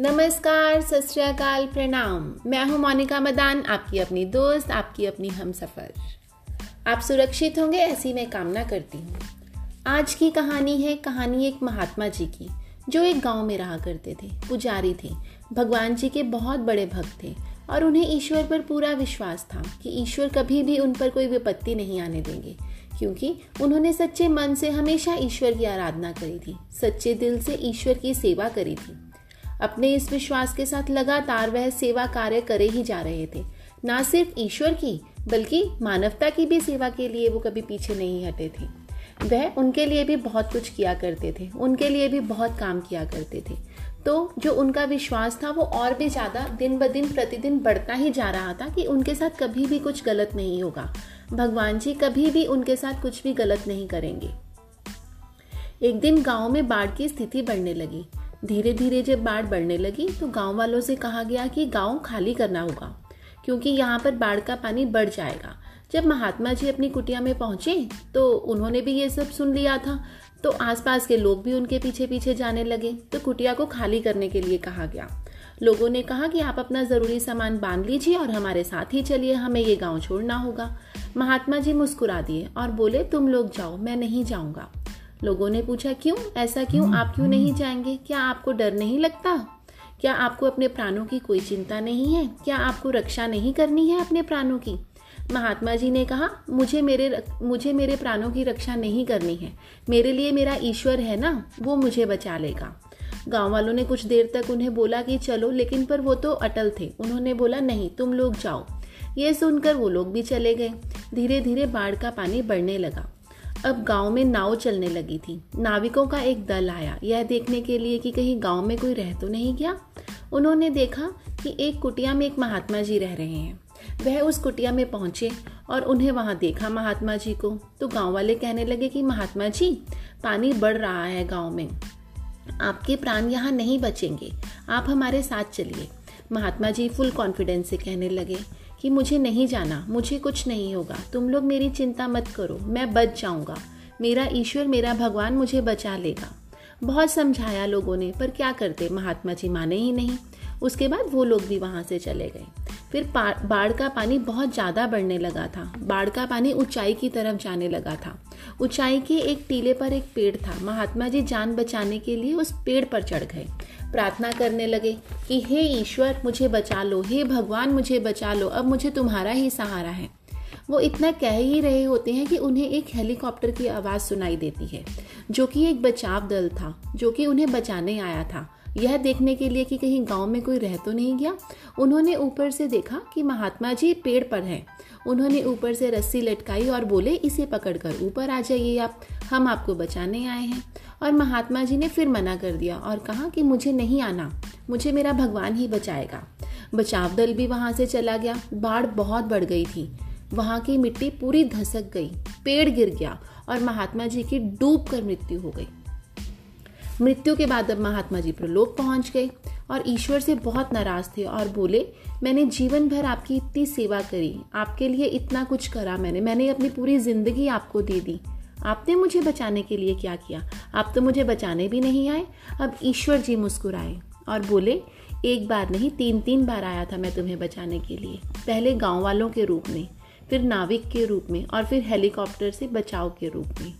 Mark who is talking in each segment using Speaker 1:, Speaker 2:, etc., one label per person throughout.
Speaker 1: नमस्कार, सत प्रणाम। मैं हूँ मोनिका मदान, आपकी अपनी दोस्त, आपकी अपनी हम सफ़र। आप सुरक्षित होंगे, ऐसी मैं कामना करती हूँ। आज की कहानी है कहानी एक महात्मा जी की, जो एक गाँव में रहा करते थे, पुजारी थे। भगवान जी के बहुत बड़े भक्त थे और उन्हें ईश्वर पर पूरा विश्वास था कि ईश्वर कभी भी उन पर कोई विपत्ति नहीं आने देंगे, क्योंकि उन्होंने सच्चे मन से हमेशा ईश्वर की आराधना करी थी, सच्चे दिल से ईश्वर की सेवा करी थी। अपने इस विश्वास के साथ लगातार वह सेवा कार्य करे ही जा रहे थे। ना सिर्फ़ ईश्वर की, बल्कि मानवता की भी सेवा के लिए वो कभी पीछे नहीं हटे थे। वह उनके लिए भी बहुत कुछ किया करते थे, उनके लिए भी बहुत काम किया करते थे। तो जो उनका विश्वास था, वो और भी ज़्यादा दिन ब दिन, प्रतिदिन बढ़ता ही जा रहा था कि उनके साथ कभी भी कुछ गलत नहीं होगा। भगवान जी कभी भी उनके साथ कुछ भी गलत नहीं करेंगे। एक दिन गाँव में बाढ़ की स्थिति बढ़ने लगी। धीरे धीरे जब बाढ़ बढ़ने लगी तो गाँव वालों से कहा गया कि गाँव खाली करना होगा, क्योंकि यहाँ पर बाढ़ का पानी बढ़ जाएगा। जब महात्मा जी अपनी कुटिया में पहुँचे तो उन्होंने भी ये सब सुन लिया था। तो आसपास के लोग भी उनके पीछे पीछे जाने लगे तो कुटिया को खाली करने के लिए कहा गया। लोगों ने कहा कि आप अपना ज़रूरी सामान बाँध लीजिए और हमारे साथ ही चलिए, हमें ये गाँव छोड़ना होगा। महात्मा जी मुस्कुरा दिए और बोले, तुम लोग जाओ, मैं नहीं जाऊँगा। लोगों ने पूछा क्यों? ऐसा क्यों? आप क्यों नहीं जाएँगे? क्या आपको डर नहीं लगता? क्या आपको अपने प्राणों की कोई चिंता नहीं है? क्या आपको रक्षा नहीं करनी है अपने प्राणों की? महात्मा जी ने कहा मुझे मेरे मुझे मेरे प्राणों की रक्षा नहीं करनी है। मेरे लिए मेरा ईश्वर है ना वो मुझे बचा लेगा। गाँव वालों ने कुछ देर तक उन्हें बोला कि चलो लेकिन पर वो तो अटल थे। उन्होंने बोला नहीं तुम लोग जाओ। ये सुनकर वो लोग भी चले गए। धीरे धीरे बाढ़ का पानी बढ़ने लगा। अब गाँव में नाव चलने लगी थी। नाविकों का एक दल आया। यह देखने के लिए कि कहीं गाँव में कोई रह तो नहीं गया। उन्होंने देखा कि एक कुटिया में एक महात्मा जी रह रहे हैं। वह उस कुटिया में पहुँचे और उन्हें वहाँ देखा महात्मा जी को। तो गाँव वाले कहने लगे कि महात्मा जी, पानी बढ़ रहा है गाँव में। आपके प्राण यहाँ नहीं बचेंगे। आप हमारे साथ चलिए। महात्मा जी फुल कॉन्फिडेंस से कहने लगे कि मुझे नहीं जाना, मुझे कुछ नहीं होगा। तुम लोग मेरी चिंता मत करो, मैं बच जाऊँगा। मेरा ईश्वर, मेरा भगवान मुझे बचा लेगा। बहुत समझाया लोगों ने, पर क्या करते? महात्मा जी माने ही नहीं। उसके बाद वो लोग भी वहाँ से चले गए। फिर बाढ़ का पानी बहुत ज़्यादा बढ़ने लगा था। बाढ़ का पानी ऊंचाई की तरफ़ जाने लगा था। ऊंचाई के एक टीले पर एक पेड़ था। महात्मा जी जान बचाने के लिए उस पेड़ पर चढ़ गए। प्रार्थना करने लगे कि, हे ईश्वर, मुझे बचा लो। हे भगवान, मुझे बचा लो। अब मुझे तुम्हारा ही सहारा है। वो इतना कह ही रहे होते हैं कि उन्हें एक हेलीकॉप्टर की आवाज़ सुनाई देती है, जो कि एक बचाव दल था, जो कि उन्हें बचाने आया था। यह देखने के लिए कि कहीं गाँव में कोई रह तो नहीं गया। उन्होंने ऊपर से देखा कि महात्मा जी पेड़ पर हैं। उन्होंने ऊपर से रस्सी लटकाई और बोले, इसे पकड़कर ऊपर आ जाइए आप। हम आपको बचाने आए हैं। और महात्मा जी ने फिर मना कर दिया और कहा कि मुझे नहीं आना। मुझे मेरा भगवान ही बचाएगा। बचाव दल भी वहाँ से चला गया। बाढ़ बहुत बढ़ गई थी। वहाँ की मिट्टी पूरी धसक गई। पेड़ गिर गया और महात्मा जी की डूब कर मृत्यु हो गई। मृत्यु के बाद अब महात्मा जी प्रलोक पहुँच गए और ईश्वर से बहुत नाराज़ थे और बोले, मैंने जीवन भर आपकी इतनी सेवा करी, आपके लिए इतना कुछ करा मैंने मैंने अपनी पूरी ज़िंदगी आपको दे दी। आपने मुझे बचाने के लिए क्या किया? आप तो मुझे बचाने भी नहीं आए, अब ईश्वर जी मुस्कुराए और बोले, एक बार नहीं तीन तीन बार आया था मैं तुम्हें बचाने के लिए, पहले गाँव वालों के रूप में, फिर नाविक के रूप में और फिर हेलीकॉप्टर से बचाव के रूप में।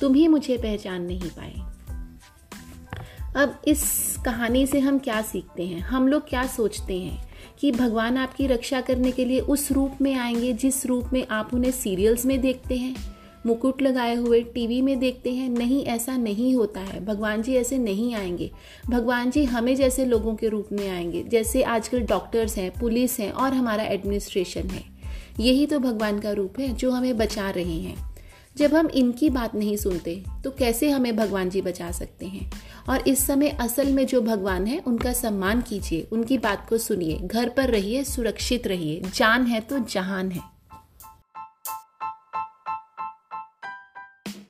Speaker 1: तुम ही मुझे पहचान नहीं पाए। अब इस कहानी से हम क्या सीखते हैं? हम लोग क्या सोचते हैं कि भगवान आपकी रक्षा करने के लिए उस रूप में आएँगे, जिस रूप में आप उन्हें सीरियल्स में देखते हैं, मुकुट लगाए हुए टीवी में देखते हैं? नहीं, ऐसा नहीं होता है। भगवान जी ऐसे नहीं आएँगे। भगवान जी हमें जैसे लोगों के रूप में आएँगे, जैसे आजकल डॉक्टर्स हैं पुलिस हैं और हमारा एडमिनिस्ट्रेशन है। यही तो भगवान का रूप है, जो हमें बचा रहे हैं। जब हम इनकी बात नहीं सुनते तो कैसे हमें भगवान जी बचा सकते हैं? और इस समय असल में जो भगवान है, उनका सम्मान कीजिए, उनकी बात को सुनिए, घर पर रहिए, सुरक्षित रहिए, जान है तो जहान है।